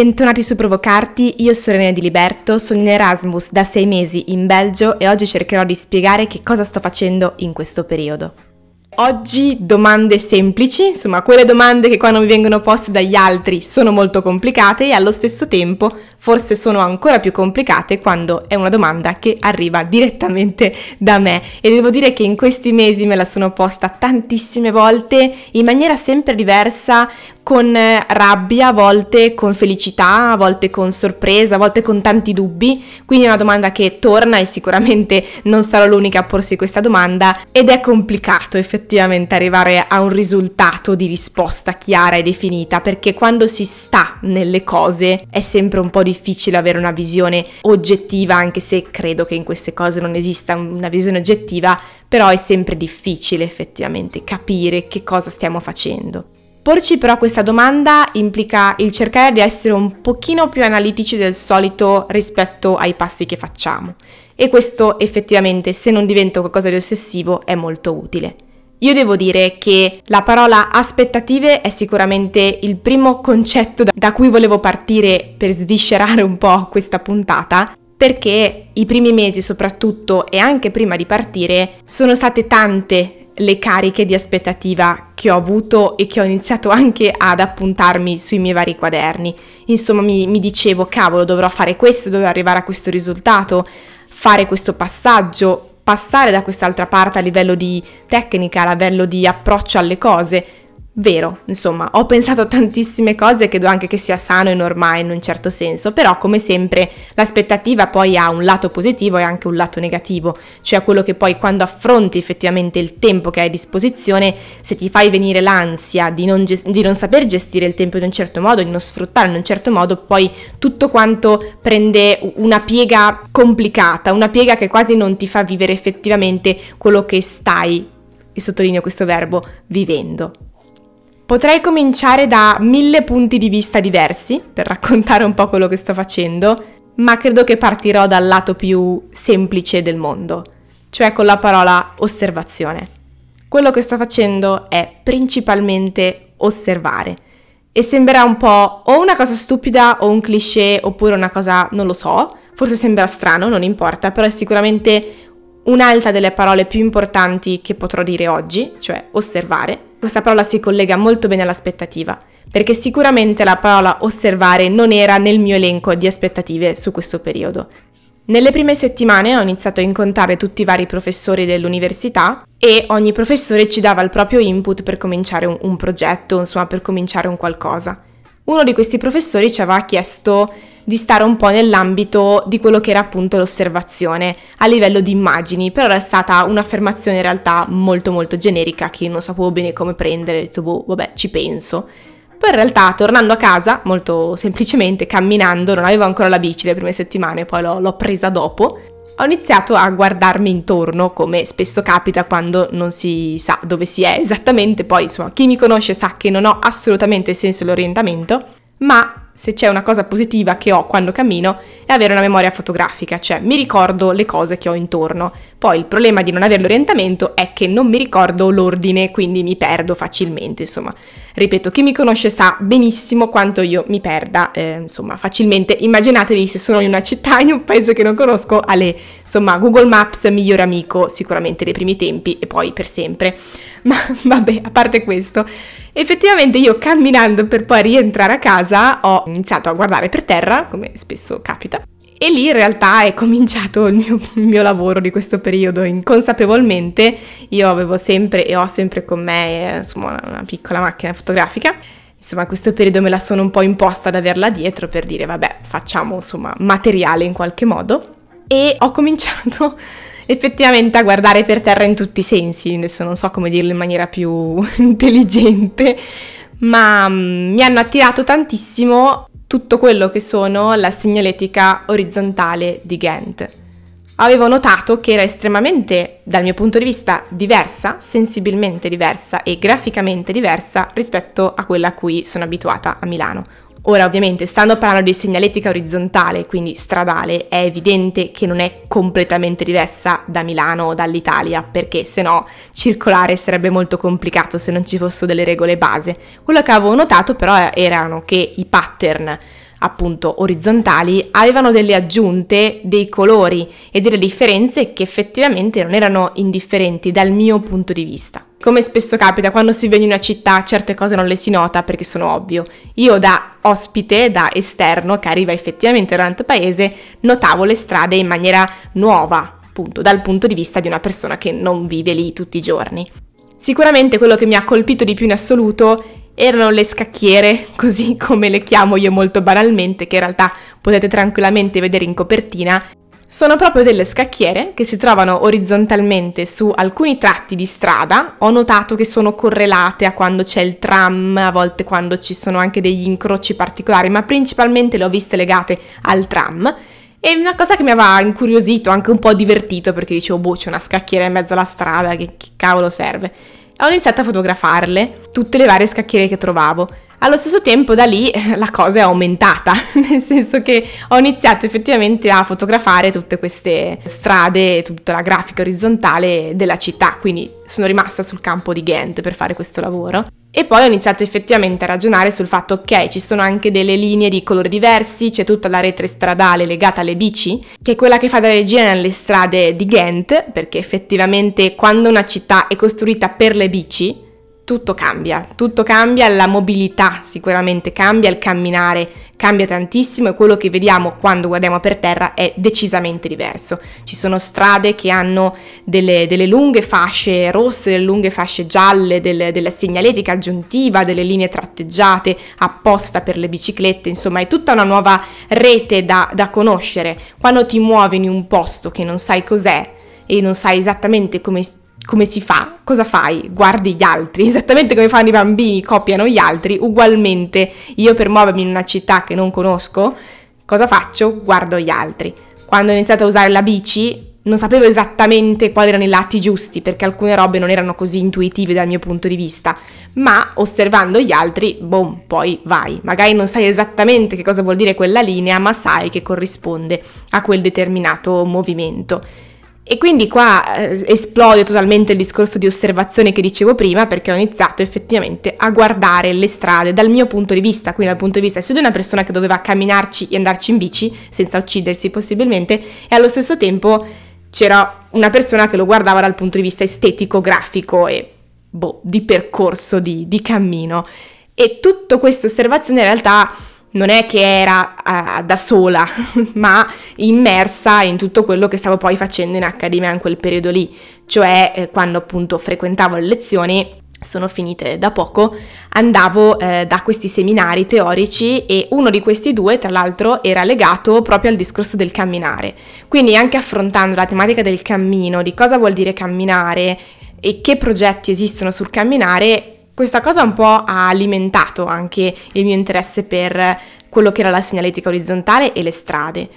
Bentornati su Provocarti, io sono Elena Di Liberto, sono in Erasmus da sei mesi in Belgio e oggi cercherò di spiegare che cosa sto facendo in questo periodo. Oggi domande semplici, insomma quelle domande che quando mi vengono poste dagli altri sono molto complicate e allo stesso tempo forse sono ancora più complicate quando è una domanda che arriva direttamente da me. E devo dire che in questi mesi me la sono posta tantissime volte in maniera sempre diversa con rabbia, a volte con felicità, a volte con sorpresa, a volte con tanti dubbi, quindi è una domanda che torna e sicuramente non sarò l'unica a porsi questa domanda. Ed è complicato effettivamente arrivare a un risultato di risposta chiara e definita perché quando si sta nelle cose è sempre un po' difficile avere una visione oggettiva anche se credo che in queste cose non esista una visione oggettiva, però è sempre difficile effettivamente capire che cosa stiamo facendo. Porci però questa domanda implica il cercare di essere un pochino più analitici del solito rispetto ai passi che facciamo e questo effettivamente se non diventa qualcosa di ossessivo è molto utile. Io devo dire che la parola aspettative è sicuramente il primo concetto da cui volevo partire per sviscerare un po' questa puntata, perché i primi mesi soprattutto e anche prima di partire sono state tante le cariche di aspettativa che ho avuto e che ho iniziato anche ad appuntarmi sui miei vari quaderni. Insomma, mi, mi dicevo, cavolo, dovrò fare questo, dovrò arrivare a questo risultato, fare questo passaggio, passare da quest'altra parte a livello di tecnica, a livello di approccio alle cose. Vero, insomma, ho pensato a tantissime cose, credo anche che sia sano e normale in un certo senso, però come sempre l'aspettativa poi ha un lato positivo e anche un lato negativo, cioè quello che poi quando affronti effettivamente il tempo che hai a disposizione, se ti fai venire l'ansia di non, gest- di non saper gestire il tempo in un certo modo, di non sfruttarlo in un certo modo, poi tutto quanto prende una piega complicata, una piega che quasi non ti fa vivere effettivamente quello che stai, e sottolineo questo verbo, vivendo. Potrei cominciare da mille punti di vista diversi per raccontare un po' quello che sto facendo, ma credo che partirò dal lato più semplice del mondo, cioè con la parola osservazione. Quello che sto facendo è principalmente osservare e sembrerà un po' o una cosa stupida o un cliché oppure una cosa, non lo so, forse sembra strano, non importa, però è sicuramente un'altra delle parole più importanti che potrò dire oggi, cioè osservare. Questa parola si collega molto bene all'aspettativa, perché sicuramente la parola osservare non era nel mio elenco di aspettative su questo periodo. Nelle prime settimane ho iniziato a incontrare tutti i vari professori dell'università e ogni professore ci dava il proprio input per cominciare un, un progetto, insomma per cominciare un qualcosa. Uno di questi professori ci aveva chiesto di stare un po' nell'ambito di quello che era appunto l'osservazione a livello di immagini, però è stata un'affermazione in realtà molto molto generica che io non sapevo bene come prendere, ho detto boh, vabbè, ci penso. Poi in realtà tornando a casa, molto semplicemente, camminando, non avevo ancora la bici le prime settimane, poi l'ho, l'ho presa dopo, ho iniziato a guardarmi intorno, come spesso capita quando non si sa dove si è esattamente, poi insomma chi mi conosce sa che non ho assolutamente senso dell'orientamento, ma se c'è una cosa positiva che ho quando cammino è avere una memoria fotografica, cioè mi ricordo le cose che ho intorno. Poi il problema di non avere l'orientamento è che non mi ricordo l'ordine, quindi mi perdo facilmente, insomma. Ripeto, chi mi conosce sa benissimo quanto io mi perda, eh, insomma, facilmente. Immaginatevi se sono in una città, in un paese che non conosco, alle, insomma, Google Maps migliore amico sicuramente dei primi tempi e poi per sempre. Ma vabbè, a parte questo, effettivamente io camminando per poi rientrare a casa ho iniziato a guardare per terra, come spesso capita, e lì in realtà è cominciato il mio, il mio, lavoro di questo periodo inconsapevolmente. Io avevo sempre e ho sempre con me insomma, una piccola macchina fotografica. Insomma, questo periodo me la sono un po' imposta ad averla dietro per dire, vabbè, facciamo insomma materiale in qualche modo. E ho cominciato effettivamente a guardare per terra in tutti i sensi, adesso non so come dirlo in maniera più intelligente, ma um, mi hanno attirato tantissimo tutto quello che sono la segnaletica orizzontale di Gantt. Avevo notato che era estremamente, dal mio punto di vista, diversa, sensibilmente diversa e graficamente diversa rispetto a quella a cui sono abituata a Milano, Ora ovviamente stando parlando di segnaletica orizzontale, quindi stradale, è evidente che non è completamente diversa da Milano o dall'Italia, perché se no circolare sarebbe molto complicato se non ci fossero delle regole base. Quello che avevo notato però erano che i pattern appunto orizzontali avevano delle aggiunte, dei colori e delle differenze che effettivamente non erano indifferenti dal mio punto di vista. Come spesso capita quando si viene in una città certe cose non le si nota perché sono ovvio. Io da ospite, da esterno che arriva effettivamente da un altro paese, notavo le strade in maniera nuova, appunto, dal punto di vista di una persona che non vive lì tutti i giorni. Sicuramente quello che mi ha colpito di più in assoluto erano le scacchiere, così come le chiamo io molto banalmente, che in realtà potete tranquillamente vedere in copertina. Sono proprio delle scacchiere che si trovano orizzontalmente su alcuni tratti di strada. Ho notato che sono correlate a quando c'è il tram, a volte quando ci sono anche degli incroci particolari, ma principalmente le ho viste legate al tram. E una cosa che mi aveva incuriosito, anche un po' divertito, perché dicevo, boh, c'è una scacchiera in mezzo alla strada, che, che cavolo serve? ho iniziato a fotografarle, tutte le varie scacchiere che trovavo. Allo stesso tempo da lì la cosa è aumentata, nel senso che ho iniziato effettivamente a fotografare tutte queste strade, tutta la grafica orizzontale della città, quindi sono rimasta sul campo di Ghent per fare questo lavoro. E poi ho iniziato effettivamente a ragionare sul fatto, ok, ci sono anche delle linee di colori diversi, c'è tutta la rete stradale legata alle bici, che è quella che fa da regia nelle strade di Ghent, perché effettivamente quando una città è costruita per le bici, tutto cambia, tutto cambia, la mobilità sicuramente cambia, il camminare cambia tantissimo e quello che vediamo quando guardiamo per terra è decisamente diverso. Ci sono strade che hanno delle, delle lunghe fasce rosse, delle lunghe fasce gialle, delle, della segnaletica aggiuntiva, delle linee tratteggiate apposta per le biciclette, insomma è tutta una nuova rete da, da conoscere. Quando ti muovi in un posto che non sai cos'è e non sai esattamente come come si fa? Cosa fai? Guardi gli altri, esattamente come fanno i bambini, copiano gli altri, ugualmente io per muovermi in una città che non conosco, cosa faccio? Guardo gli altri. Quando ho iniziato a usare la bici non sapevo esattamente quali erano i lati giusti perché alcune robe non erano così intuitive dal mio punto di vista, ma osservando gli altri, boom, poi vai. Magari non sai esattamente che cosa vuol dire quella linea, ma sai che corrisponde a quel determinato movimento. E quindi qua eh, esplode totalmente il discorso di osservazione che dicevo prima perché ho iniziato effettivamente a guardare le strade dal mio punto di vista, quindi dal punto di vista sia di una persona che doveva camminarci e andarci in bici senza uccidersi possibilmente e allo stesso tempo c'era una persona che lo guardava dal punto di vista estetico, grafico e boh, di percorso, di, di cammino. E tutta questa osservazione in realtà non è che era uh, da sola, ma immersa in tutto quello che stavo poi facendo in accademia in quel periodo lì, cioè eh, quando appunto frequentavo le lezioni sono finite da poco, andavo eh, da questi seminari teorici e uno di questi due, tra l'altro, era legato proprio al discorso del camminare. Quindi anche affrontando la tematica del cammino, di cosa vuol dire camminare e che progetti esistono sul camminare, questa cosa un po' ha alimentato anche il mio interesse per quello che era la segnaletica orizzontale e le strade.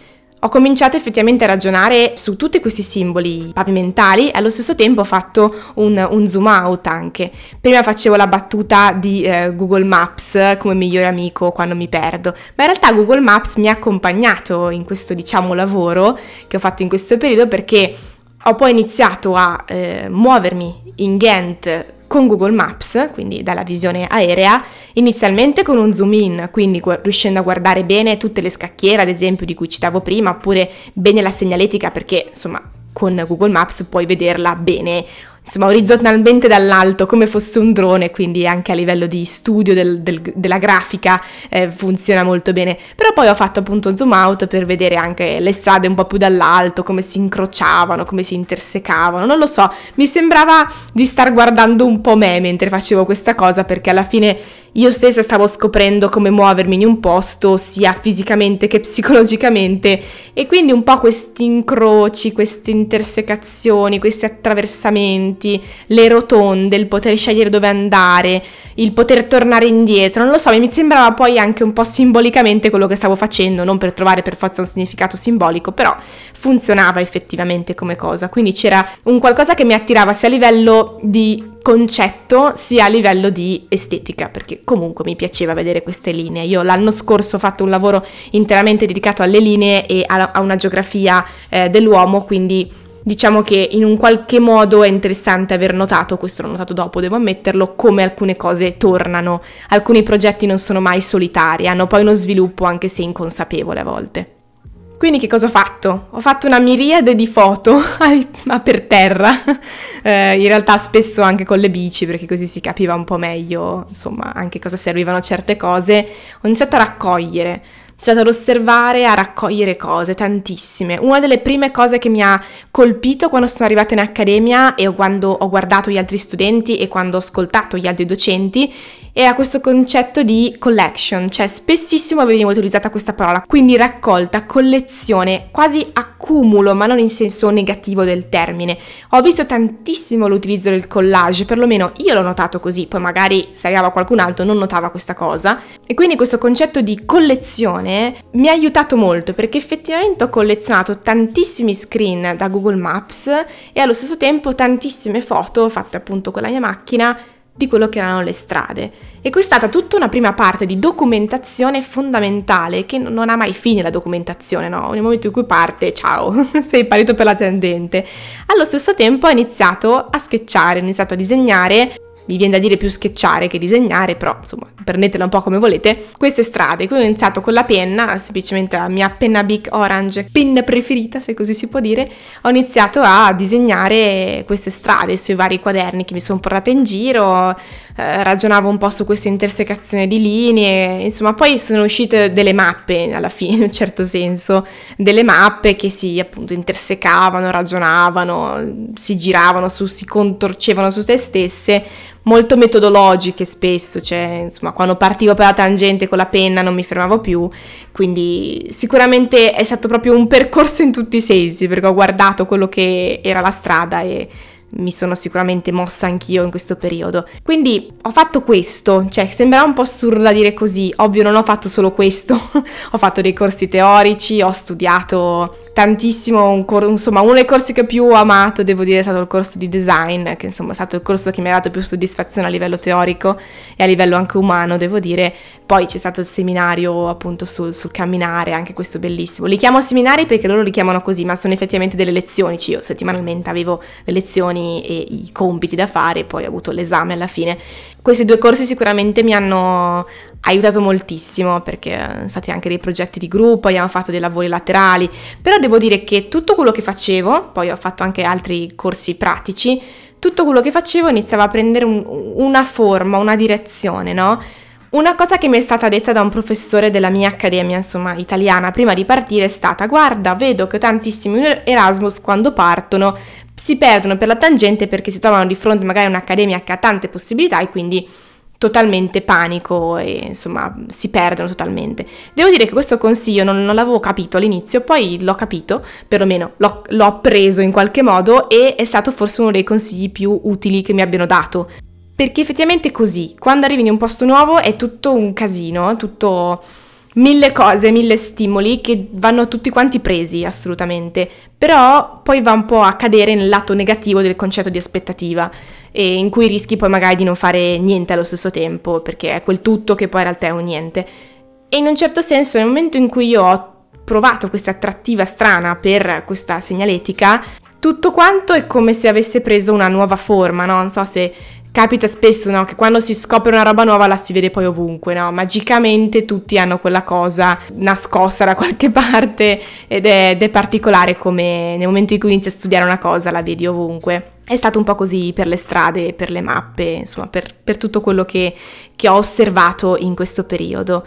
Ho cominciato effettivamente a ragionare su tutti questi simboli pavimentali e allo stesso tempo ho fatto un, un zoom out anche. Prima facevo la battuta di eh, Google Maps come migliore amico quando mi perdo, ma in realtà Google Maps mi ha accompagnato in questo diciamo lavoro che ho fatto in questo periodo perché ho poi iniziato a eh, muovermi in Ghent con Google Maps, quindi dalla visione aerea, inizialmente con un zoom in, quindi gu- riuscendo a guardare bene tutte le scacchiere, ad esempio, di cui citavo prima, oppure bene la segnaletica perché, insomma, con Google Maps puoi vederla bene insomma orizzontalmente dall'alto come fosse un drone, quindi anche a livello di studio del, del, della grafica eh, funziona molto bene. Però poi ho fatto appunto zoom out per vedere anche le strade un po' più dall'alto, come si incrociavano, come si intersecavano, non lo so, mi sembrava di star guardando un po' me mentre facevo questa cosa perché alla fine io stessa stavo scoprendo come muovermi in un posto sia fisicamente che psicologicamente e quindi un po' questi incroci, queste intersecazioni, questi attraversamenti, le rotonde, il poter scegliere dove andare, il poter tornare indietro, non lo so, mi sembrava poi anche un po' simbolicamente quello che stavo facendo, non per trovare per forza un significato simbolico, però funzionava effettivamente come cosa, quindi c'era un qualcosa che mi attirava sia a livello di concetto sia a livello di estetica, perché comunque mi piaceva vedere queste linee. Io l'anno scorso ho fatto un lavoro interamente dedicato alle linee e a una geografia eh, dell'uomo, quindi diciamo che in un qualche modo è interessante aver notato, questo l'ho notato dopo, devo ammetterlo, come alcune cose tornano, alcuni progetti non sono mai solitari, hanno poi uno sviluppo anche se inconsapevole a volte. Quindi che cosa ho fatto? Ho fatto una miriade di foto per terra, eh, in realtà spesso anche con le bici perché così si capiva un po' meglio insomma anche cosa servivano certe cose. Ho iniziato a raccogliere iniziato ad osservare, a raccogliere cose, tantissime. Una delle prime cose che mi ha colpito quando sono arrivata in accademia e quando ho guardato gli altri studenti e quando ho ascoltato gli altri docenti era questo concetto di collection, cioè spessissimo veniva utilizzata questa parola, quindi raccolta, collezione, quasi accumulo, ma non in senso negativo del termine. Ho visto tantissimo l'utilizzo del collage, perlomeno io l'ho notato così, poi magari se arrivava qualcun altro non notava questa cosa. E quindi questo concetto di collezione mi ha aiutato molto perché effettivamente ho collezionato tantissimi screen da Google Maps e allo stesso tempo tantissime foto fatte appunto con la mia macchina di quello che erano le strade. E questa è stata tutta una prima parte di documentazione fondamentale che non ha mai fine la documentazione, no? Nel momento in cui parte, ciao, sei partito per la tendente. Allo stesso tempo ho iniziato a sketchare, ho iniziato a disegnare mi viene da dire più sketchare che disegnare, però insomma prendetela un po' come volete, queste strade. Qui ho iniziato con la penna, semplicemente la mia penna Big Orange, penna preferita se così si può dire, ho iniziato a disegnare queste strade sui vari quaderni che mi sono portata in giro, eh, ragionavo un po' su questa intersecazione di linee, insomma poi sono uscite delle mappe alla fine, in un certo senso, delle mappe che si appunto intersecavano, ragionavano, si giravano su, si contorcevano su se stesse molto metodologiche spesso, cioè insomma quando partivo per la tangente con la penna non mi fermavo più, quindi sicuramente è stato proprio un percorso in tutti i sensi perché ho guardato quello che era la strada e mi sono sicuramente mossa anch'io in questo periodo. Quindi ho fatto questo, cioè sembrava un po' assurdo da dire così, ovvio non ho fatto solo questo, ho fatto dei corsi teorici, ho studiato tantissimo, un cor- insomma uno dei corsi che più ho amato devo dire è stato il corso di design, che insomma è stato il corso che mi ha dato più soddisfazione a livello teorico e a livello anche umano devo dire, poi c'è stato il seminario appunto sul, sul camminare, anche questo bellissimo, li chiamo seminari perché loro li chiamano così, ma sono effettivamente delle lezioni, cioè io settimanalmente avevo le lezioni e i compiti da fare poi ho avuto l'esame alla fine. Questi due corsi sicuramente mi hanno aiutato moltissimo perché sono stati anche dei progetti di gruppo, abbiamo fatto dei lavori laterali, però devo dire che tutto quello che facevo, poi ho fatto anche altri corsi pratici, tutto quello che facevo iniziava a prendere un, una forma, una direzione, no? Una cosa che mi è stata detta da un professore della mia accademia, insomma, italiana, prima di partire è stata: Guarda, vedo che tantissimi Erasmus quando partono si perdono per la tangente perché si trovano di fronte magari a un'accademia che ha tante possibilità e quindi totalmente panico e insomma si perdono totalmente. Devo dire che questo consiglio non, non l'avevo capito all'inizio, poi l'ho capito, perlomeno l'ho, l'ho preso in qualche modo e è stato forse uno dei consigli più utili che mi abbiano dato. Perché effettivamente così, quando arrivi in un posto nuovo è tutto un casino, tutto mille cose, mille stimoli che vanno tutti quanti presi assolutamente, però poi va un po' a cadere nel lato negativo del concetto di aspettativa e in cui rischi poi magari di non fare niente allo stesso tempo perché è quel tutto che poi in realtà è un niente. E in un certo senso nel momento in cui io ho provato questa attrattiva strana per questa segnaletica, tutto quanto è come se avesse preso una nuova forma, no? Non so se capita spesso no? che quando si scopre una roba nuova la si vede poi ovunque, no? magicamente tutti hanno quella cosa nascosta da qualche parte ed è, ed è particolare come nel momento in cui inizi a studiare una cosa la vedi ovunque. È stato un po' così per le strade, per le mappe, insomma per, per tutto quello che, che ho osservato in questo periodo.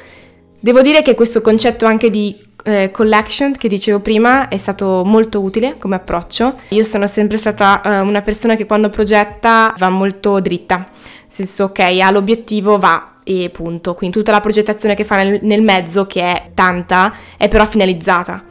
Devo dire che questo concetto anche di eh, collection che dicevo prima è stato molto utile come approccio. Io sono sempre stata eh, una persona che quando progetta va molto dritta, nel senso ok, ha l'obiettivo, va e punto. Quindi tutta la progettazione che fa nel, nel mezzo, che è tanta, è però finalizzata.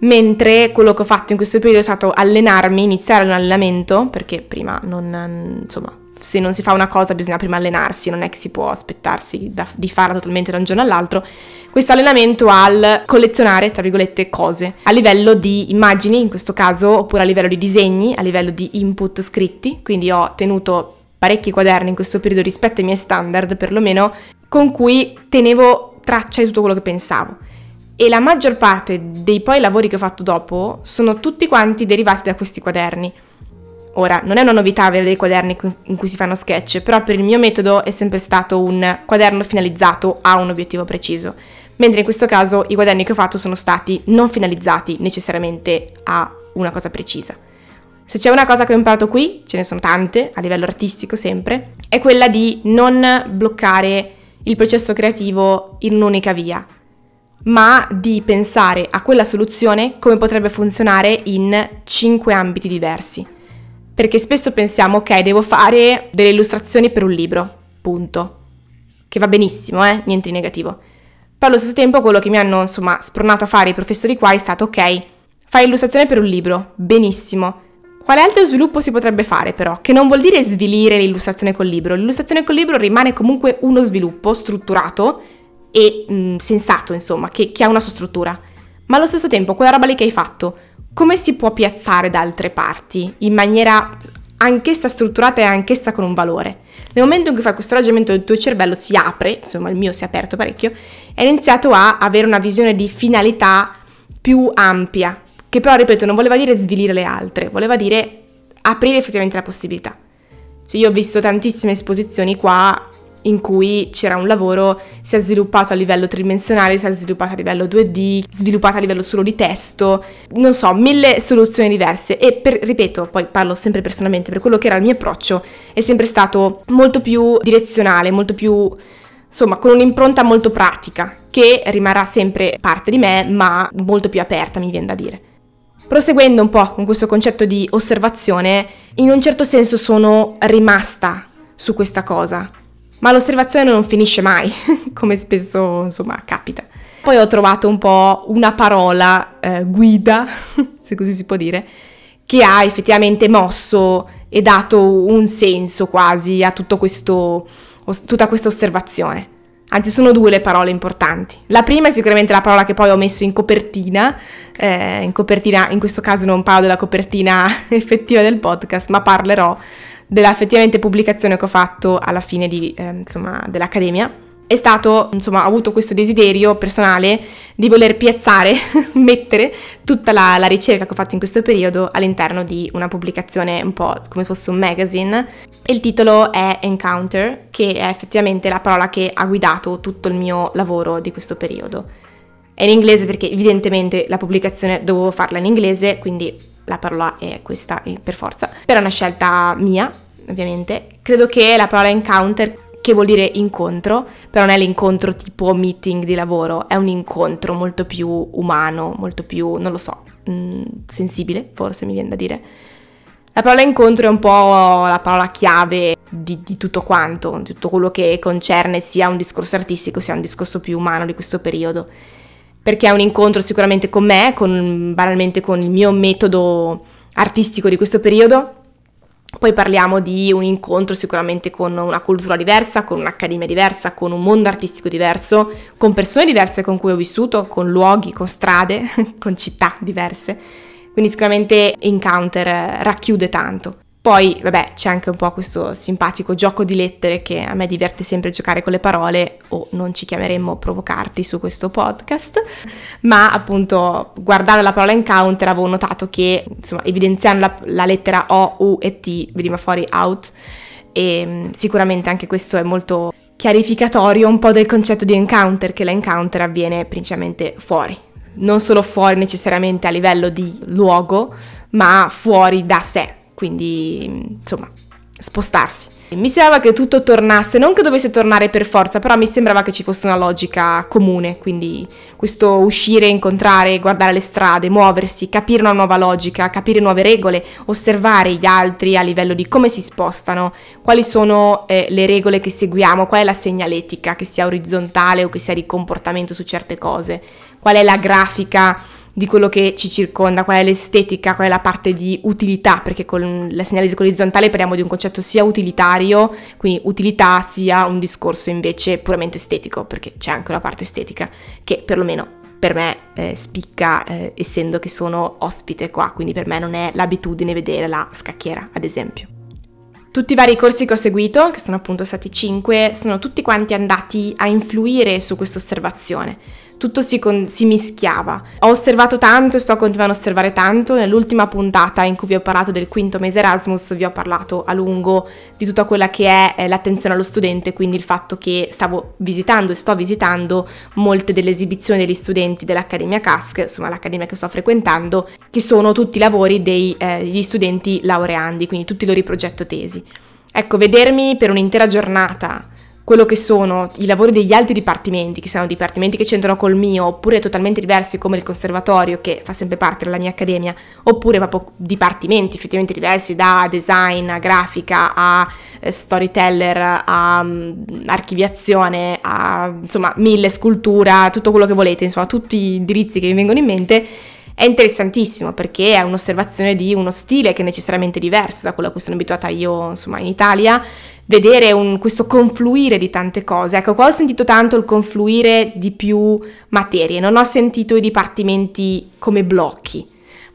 Mentre quello che ho fatto in questo periodo è stato allenarmi, iniziare un allenamento, perché prima non, insomma, se non si fa una cosa bisogna prima allenarsi, non è che si può aspettarsi da, di farla totalmente da un giorno all'altro. Questo allenamento al collezionare, tra virgolette, cose a livello di immagini, in questo caso, oppure a livello di disegni, a livello di input scritti, quindi ho tenuto parecchi quaderni in questo periodo rispetto ai miei standard, perlomeno, con cui tenevo traccia di tutto quello che pensavo. e la maggior parte dei poi lavori che ho fatto dopo sono tutti quanti derivati da questi quaderni. Ora, non è una novità avere dei quaderni in cui si fanno sketch, però per il mio metodo è sempre stato un quaderno finalizzato a un obiettivo preciso, mentre in questo caso i quaderni che ho fatto sono stati non finalizzati necessariamente a una cosa precisa. Se c'è una cosa che ho imparato qui, ce ne sono tante, a livello artistico sempre, è quella di non bloccare il processo creativo in un'unica via, ma di pensare a quella soluzione come potrebbe funzionare in cinque ambiti diversi. Perché spesso pensiamo, ok, devo fare delle illustrazioni per un libro, punto. Che va benissimo, eh? Niente di negativo. Però allo stesso tempo quello che mi hanno, insomma, spronato a fare i professori qua è stato, ok, fai illustrazione per un libro, benissimo. Quale altro sviluppo si potrebbe fare però? Che non vuol dire svilire l'illustrazione col libro. L'illustrazione col libro rimane comunque uno sviluppo strutturato e mh, mm, sensato, insomma, che, che ha una sua struttura. Ma allo stesso tempo, quella roba lì che hai fatto, come si può piazzare da altre parti in maniera anch'essa strutturata e anch'essa con un valore. Nel momento in cui fai questo ragionamento il tuo cervello si apre, insomma il mio si è aperto parecchio, hai iniziato a avere una visione di finalità più ampia, che però, ripeto, non voleva dire svilire le altre, voleva dire aprire effettivamente la possibilità. Cioè io ho visto tantissime esposizioni qua in cui c'era un lavoro, si è sviluppato a livello tridimensionale, si è sviluppato a livello 2D, sviluppato a livello solo di testo, non so, mille soluzioni diverse e per, ripeto, poi parlo sempre personalmente, per quello che era il mio approccio è sempre stato molto più direzionale, molto più insomma con un'impronta molto pratica che rimarrà sempre parte di me ma molto più aperta mi viene da dire. Proseguendo un po' con questo concetto di osservazione, in un certo senso sono rimasta su questa cosa ma l'osservazione non finisce mai, come spesso insomma capita. Poi ho trovato un po' una parola eh, guida, se così si può dire, che ha effettivamente mosso e dato un senso quasi a questo, tutta questa osservazione. Anzi, sono due le parole importanti. La prima è sicuramente la parola che poi ho messo in copertina. Eh, in copertina, in questo caso non parlo della copertina effettiva del podcast, ma parlerò della effettivamente pubblicazione che ho fatto alla fine di, eh, insomma, dell'accademia è stato, insomma, ho avuto questo desiderio personale di voler piazzare, mettere tutta la, la, ricerca che ho fatto in questo periodo all'interno di una pubblicazione un po' come fosse un magazine. Il titolo è Encounter, che è effettivamente la parola che ha guidato tutto il mio lavoro di questo periodo. È in inglese perché evidentemente la pubblicazione dovevo farla in inglese, quindi la parola è questa per forza. Però è una scelta mia, ovviamente. Credo che la parola encounter, che vuol dire incontro, però non è l'incontro tipo meeting di lavoro, è un incontro molto più umano, molto più, non lo so, mh, mm, sensibile, forse mi viene da dire. La parola incontro è un po' la parola chiave di, di, tutto quanto, di tutto quello che concerne sia un discorso artistico sia un discorso più umano di questo periodo. Perché è un incontro sicuramente con me, con, banalmente con il mio metodo artistico di questo periodo, poi parliamo di un incontro sicuramente con una cultura diversa, con un'accademia diversa, con un mondo artistico diverso, con persone diverse con cui ho vissuto, con luoghi, con strade, con città diverse. Quindi sicuramente Encounter racchiude tanto. Poi, vabbè, c'è anche un po' questo simpatico gioco di lettere che a me diverte sempre giocare con le parole, o non ci chiameremmo provocarti su questo podcast, ma appunto guardare la parola encounter avevo notato che, insomma, evidenziando la, la lettera O, U e T veniva fuori out. E mm, sicuramente anche questo è molto chiarificatorio un po' del concetto di encounter, che l'encounter avviene principalmente fuori, non solo fuori necessariamente a livello di luogo, ma fuori da sé, quindi insomma spostarsi. Mi sembrava che tutto tornasse, non che dovesse tornare per forza, però mi sembrava che ci fosse una logica comune, quindi questo uscire, incontrare, guardare le strade, muoversi, capire una nuova logica, capire nuove regole, osservare gli altri a livello di come si spostano, quali sono eh, le regole che seguiamo, qual è la segnaletica, che sia orizzontale o che sia di comportamento su certe cose, qual è la grafica di quello che ci circonda, qual è l'estetica, qual è la parte di utilità, perché con la segnaletica orizzontale parliamo di un concetto sia utilitario, quindi utilità, sia un discorso invece puramente estetico, perché c'è anche una parte estetica che perlomeno per me eh, spicca eh, essendo che sono ospite qua, quindi per me non è l'abitudine vedere la scacchiera, ad esempio. Tutti i vari corsi che ho seguito, che sono appunto stati 5, sono tutti quanti andati a influire su questa osservazione tutto si, con- si, mischiava. Ho osservato tanto e sto continuando a osservare tanto. Nell'ultima puntata in cui vi ho parlato del quinto mese Erasmus, vi ho parlato a lungo di tutta quella che è eh, l'attenzione allo studente, quindi il fatto che stavo visitando e sto visitando molte delle esibizioni degli studenti dell'Accademia CASC, insomma l'accademia che sto frequentando, che sono tutti i lavori degli eh, studenti laureandi, quindi tutti i loro progetto tesi. Ecco, vedermi per un'intera giornata quello che sono i lavori degli altri dipartimenti, che sono dipartimenti che c'entrano col mio, oppure totalmente diversi come il conservatorio, che fa sempre parte della mia accademia, oppure proprio dipartimenti effettivamente diversi, da design a grafica a eh, storyteller a um, archiviazione a insomma mille scultura, tutto quello che volete, insomma tutti gli indirizzi che mi vengono in mente è interessantissimo perché è un'osservazione di uno stile che è necessariamente diverso da quello a cui sono abituata io insomma in Italia vedere un, questo confluire di tante cose. Ecco, qua ho sentito tanto il confluire di più materie, non ho sentito i dipartimenti come blocchi,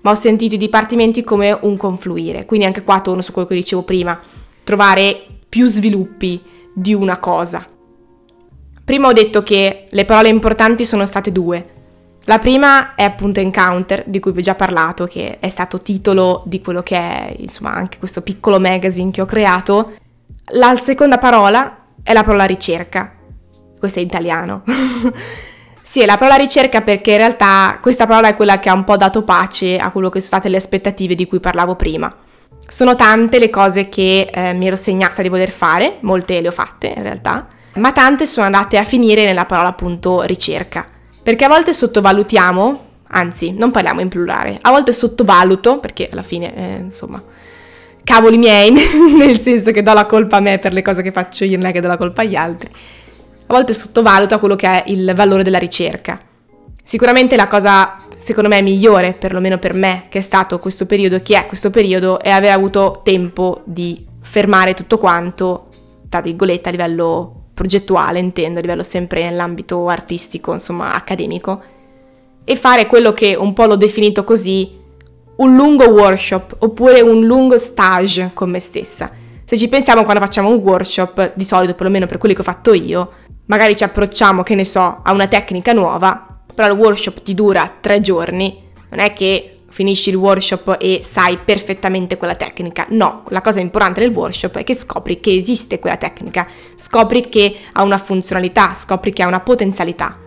ma ho sentito i dipartimenti come un confluire. Quindi anche qua torno su quello che dicevo prima, trovare più sviluppi di una cosa. Prima ho detto che le parole importanti sono state due. La prima è appunto Encounter, di cui vi ho già parlato, che è stato titolo di quello che è, insomma, anche questo piccolo magazine che ho creato, la seconda parola è la parola ricerca. Questo è italiano. sì, è la parola ricerca perché in realtà questa parola è quella che ha un po' dato pace a quello che sono state le aspettative di cui parlavo prima. Sono tante le cose che eh, mi ero segnata di voler fare, molte le ho fatte in realtà, ma tante sono andate a finire nella parola appunto ricerca. Perché a volte sottovalutiamo, anzi non parliamo in plurale, a volte sottovaluto, perché alla fine eh, insomma cavoli miei, nel senso che do la colpa a me per le cose che faccio io, non è che do la colpa agli altri. A volte sottovaluta quello che è il valore della ricerca. Sicuramente la cosa, secondo me, migliore, perlomeno per me, che è stato questo periodo, che è questo periodo, è aver avuto tempo di fermare tutto quanto, tra virgolette, a livello progettuale, intendo, a livello sempre nell'ambito artistico, insomma, accademico, e fare quello che un po' l'ho definito così un lungo workshop oppure un lungo stage con me stessa. Se ci pensiamo quando facciamo un workshop, di solito perlomeno per quelli che ho fatto io, magari ci approcciamo, che ne so, a una tecnica nuova, però il workshop ti dura tre giorni, non è che finisci il workshop e sai perfettamente quella tecnica. No, la cosa importante del workshop è che scopri che esiste quella tecnica, scopri che ha una funzionalità, scopri che ha una potenzialità.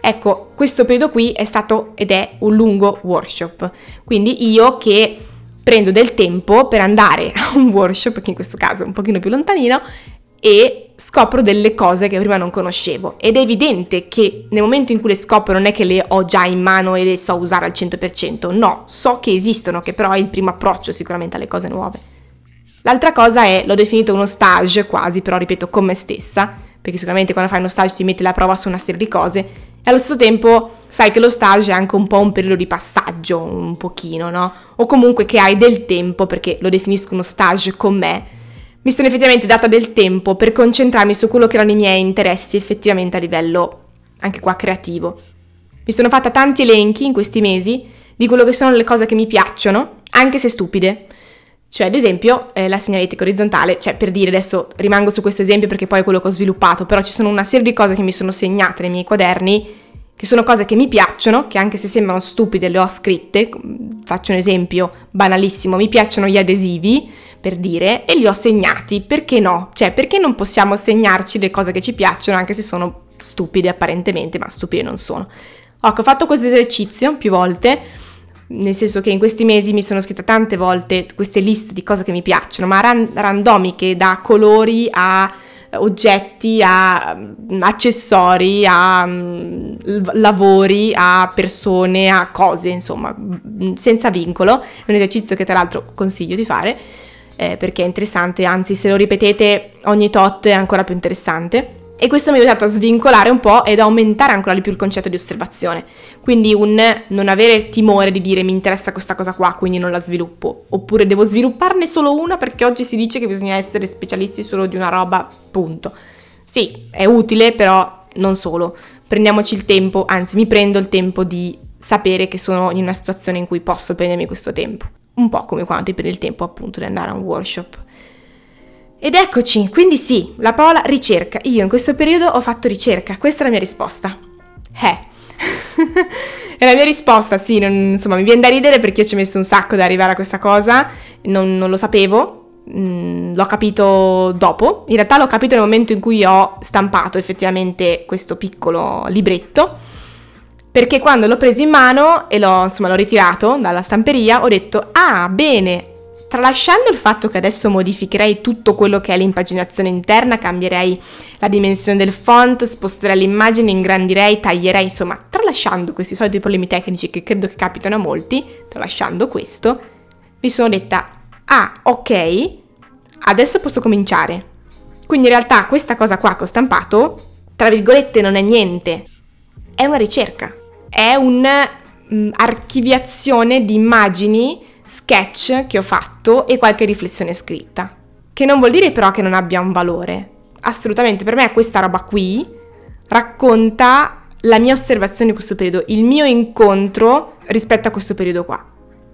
Ecco, questo periodo qui è stato ed è un lungo workshop. Quindi io che prendo del tempo per andare a un workshop, che in questo caso è un pochino più lontanino, e scopro delle cose che prima non conoscevo. Ed è evidente che nel momento in cui le scopro non è che le ho già in mano e le so usare al 100%, no, so che esistono, che però è il primo approccio sicuramente alle cose nuove. L'altra cosa è, l'ho definito uno stage quasi, però ripeto con me stessa, perché sicuramente quando fai uno stage ti metti la prova su una serie di cose e allo stesso tempo sai che lo stage è anche un po' un periodo di passaggio, un pochino, no? O comunque che hai del tempo, perché lo definisco uno stage con me, mi sono effettivamente data del tempo per concentrarmi su quello che erano i miei interessi effettivamente a livello anche qua creativo. Mi sono fatta tanti elenchi in questi mesi di quello che sono le cose che mi piacciono, anche se stupide. Cioè, ad esempio, eh, la segnaletica orizzontale, cioè per dire adesso rimango su questo esempio perché poi è quello che ho sviluppato, però ci sono una serie di cose che mi sono segnate nei miei quaderni, che sono cose che mi piacciono, che anche se sembrano stupide le ho scritte. Faccio un esempio banalissimo, mi piacciono gli adesivi, per dire, e li ho segnati. Perché no? Cioè, perché non possiamo segnarci le cose che ci piacciono, anche se sono stupide apparentemente, ma stupide non sono. Ecco, ho fatto questo esercizio più volte nel senso che in questi mesi mi sono scritta tante volte queste liste di cose che mi piacciono, ma ran- randomiche da colori a oggetti, a um, accessori, a um, lavori, a persone, a cose, insomma, senza vincolo. È un esercizio che tra l'altro consiglio di fare eh, perché è interessante, anzi se lo ripetete ogni tot è ancora più interessante. E questo mi ha aiutato a svincolare un po' ed aumentare ancora di più il concetto di osservazione. Quindi un non avere timore di dire mi interessa questa cosa qua, quindi non la sviluppo. Oppure devo svilupparne solo una perché oggi si dice che bisogna essere specialisti solo di una roba, punto. Sì, è utile, però non solo. Prendiamoci il tempo, anzi mi prendo il tempo di sapere che sono in una situazione in cui posso prendermi questo tempo. Un po' come quando ti prendi il tempo appunto di andare a un workshop. Ed eccoci, quindi sì, la parola ricerca. Io in questo periodo ho fatto ricerca, questa è la mia risposta. Eh. e la mia risposta, sì, non, insomma, mi viene da ridere perché io ci ho messo un sacco ad arrivare a questa cosa, non, non lo sapevo, mm, l'ho capito dopo. In realtà l'ho capito nel momento in cui ho stampato effettivamente questo piccolo libretto. Perché quando l'ho preso in mano e l'ho, insomma, l'ho ritirato dalla stamperia, ho detto: Ah, bene, Tralasciando il fatto che adesso modificherei tutto quello che è l'impaginazione interna, cambierei la dimensione del font, sposterei l'immagine, ingrandirei, taglierei, insomma, tralasciando questi soliti problemi tecnici che credo che capitano a molti, tralasciando questo, mi sono detta, ah, ok, adesso posso cominciare. Quindi in realtà questa cosa qua che ho stampato, tra virgolette, non è niente, è una ricerca, è un'archiviazione mm, di immagini sketch che ho fatto e qualche riflessione scritta. Che non vuol dire però che non abbia un valore. Assolutamente, per me questa roba qui racconta la mia osservazione in questo periodo, il mio incontro rispetto a questo periodo qua.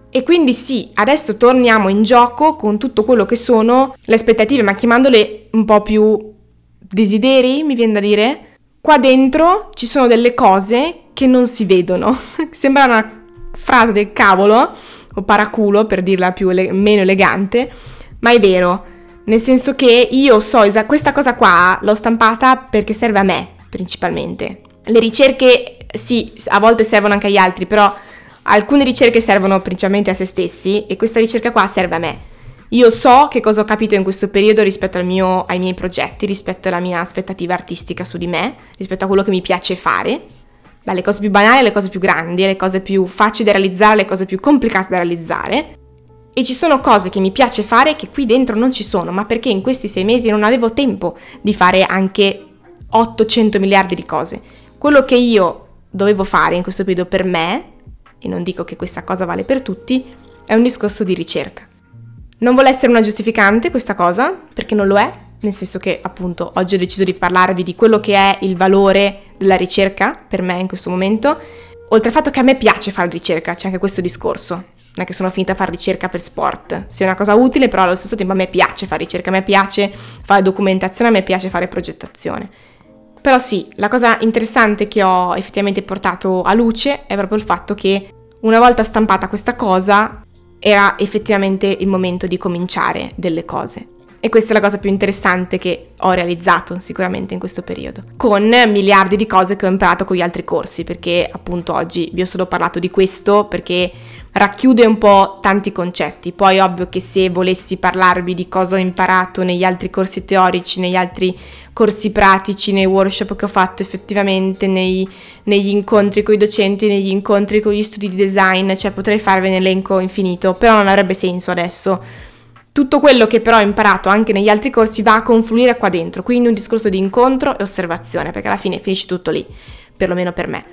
E quindi sì, adesso torniamo in gioco con tutto quello che sono le aspettative, ma chiamandole un po' più desideri, mi viene da dire. Qua dentro ci sono delle cose che non si vedono. Sembra una frase del cavolo, o paraculo per dirla più ele- meno elegante, ma è vero, nel senso che io so esa- questa cosa qua l'ho stampata perché serve a me principalmente. Le ricerche sì, a volte servono anche agli altri, però alcune ricerche servono principalmente a se stessi e questa ricerca qua serve a me. Io so che cosa ho capito in questo periodo rispetto mio, ai miei progetti, rispetto alla mia aspettativa artistica su di me, rispetto a quello che mi piace fare dalle cose più banali alle cose più grandi, alle cose più facili da realizzare alle cose più complicate da realizzare. E ci sono cose che mi piace fare che qui dentro non ci sono, ma perché in questi sei mesi non avevo tempo di fare anche 800 miliardi di cose. Quello che io dovevo fare in questo periodo per me, e non dico che questa cosa vale per tutti, è un discorso di ricerca. Non vuole essere una giustificante questa cosa, perché non lo è, nel senso che appunto oggi ho deciso di parlarvi di quello che è il valore della ricerca per me in questo momento, oltre al fatto che a me piace fare ricerca, c'è anche questo discorso. Non è che sono finita a fare ricerca per sport, sia una cosa utile, però allo stesso tempo a me piace fare ricerca, a me piace fare documentazione, a me piace fare progettazione. Però sì, la cosa interessante che ho effettivamente portato a luce è proprio il fatto che una volta stampata questa cosa era effettivamente il momento di cominciare delle cose. E questa è la cosa più interessante che ho realizzato sicuramente in questo periodo, con miliardi di cose che ho imparato con gli altri corsi, perché appunto oggi vi ho solo parlato di questo perché racchiude un po' tanti concetti. Poi ovvio che se volessi parlarvi di cosa ho imparato negli altri corsi teorici, negli altri corsi pratici, nei workshop che ho fatto effettivamente, nei, negli incontri con i docenti, negli incontri con gli studi di design, cioè potrei farvi un elenco infinito, però non avrebbe senso adesso tutto quello che però ho imparato anche negli altri corsi va a confluire qua dentro, quindi un discorso di incontro e osservazione, perché alla fine finisce tutto lì, perlomeno per me.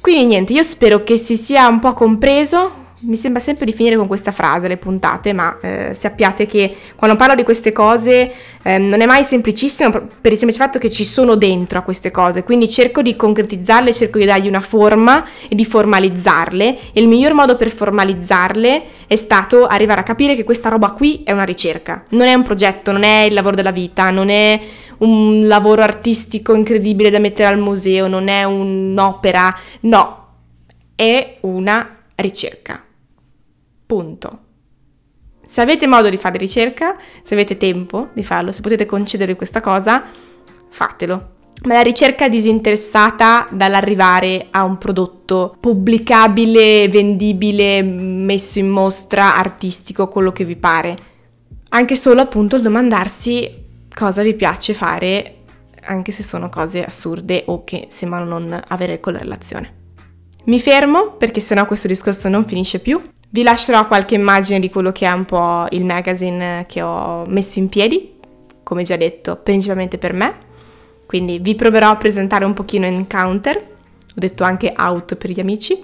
Quindi niente, io spero che si sia un po' compreso mi sembra sempre di finire con questa frase le puntate, ma eh, sappiate che quando parlo di queste cose eh, non è mai semplicissimo per il semplice fatto che ci sono dentro a queste cose, quindi cerco di concretizzarle, cerco di dargli una forma e di formalizzarle. E il miglior modo per formalizzarle è stato arrivare a capire che questa roba qui è una ricerca, non è un progetto, non è il lavoro della vita, non è un lavoro artistico incredibile da mettere al museo, non è un'opera, no, è una ricerca. Punto. Se avete modo di fare ricerca, se avete tempo di farlo, se potete concedere questa cosa, fatelo. Ma la ricerca disinteressata dall'arrivare a un prodotto pubblicabile, vendibile, messo in mostra, artistico, quello che vi pare. Anche solo appunto il domandarsi cosa vi piace fare, anche se sono cose assurde o che sembrano non avere correlazione. Mi fermo perché sennò questo discorso non finisce più. Vi lascerò qualche immagine di quello che è un po' il magazine che ho messo in piedi, come già detto, principalmente per me. Quindi vi proverò a presentare un pochino in counter, ho detto anche out per gli amici.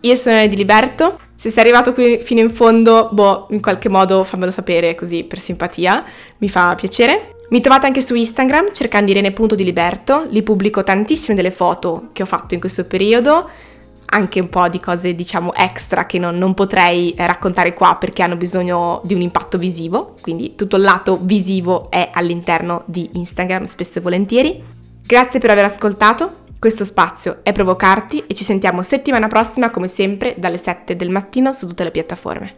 Io sono di Liberto, se sei arrivato qui fino in fondo, boh, in qualche modo fammelo sapere così per simpatia, mi fa piacere. Mi trovate anche su Instagram cercando Irene.diliberto, lì pubblico tantissime delle foto che ho fatto in questo periodo, anche un po' di cose diciamo extra che non, non potrei eh, raccontare qua perché hanno bisogno di un impatto visivo, quindi tutto il lato visivo è all'interno di Instagram spesso e volentieri. Grazie per aver ascoltato, Questo spazio è provocarti e ci sentiamo settimana prossima come sempre dalle 7 del mattino su tutte le piattaforme.